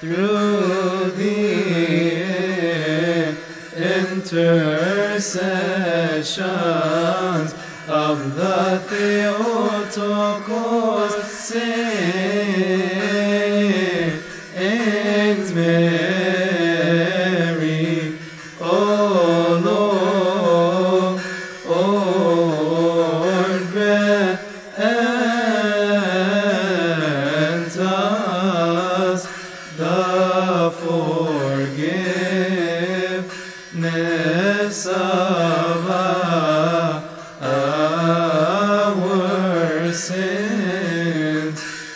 through the intercessions of the Theotokos Saint Mary, O forgiveness of our sins.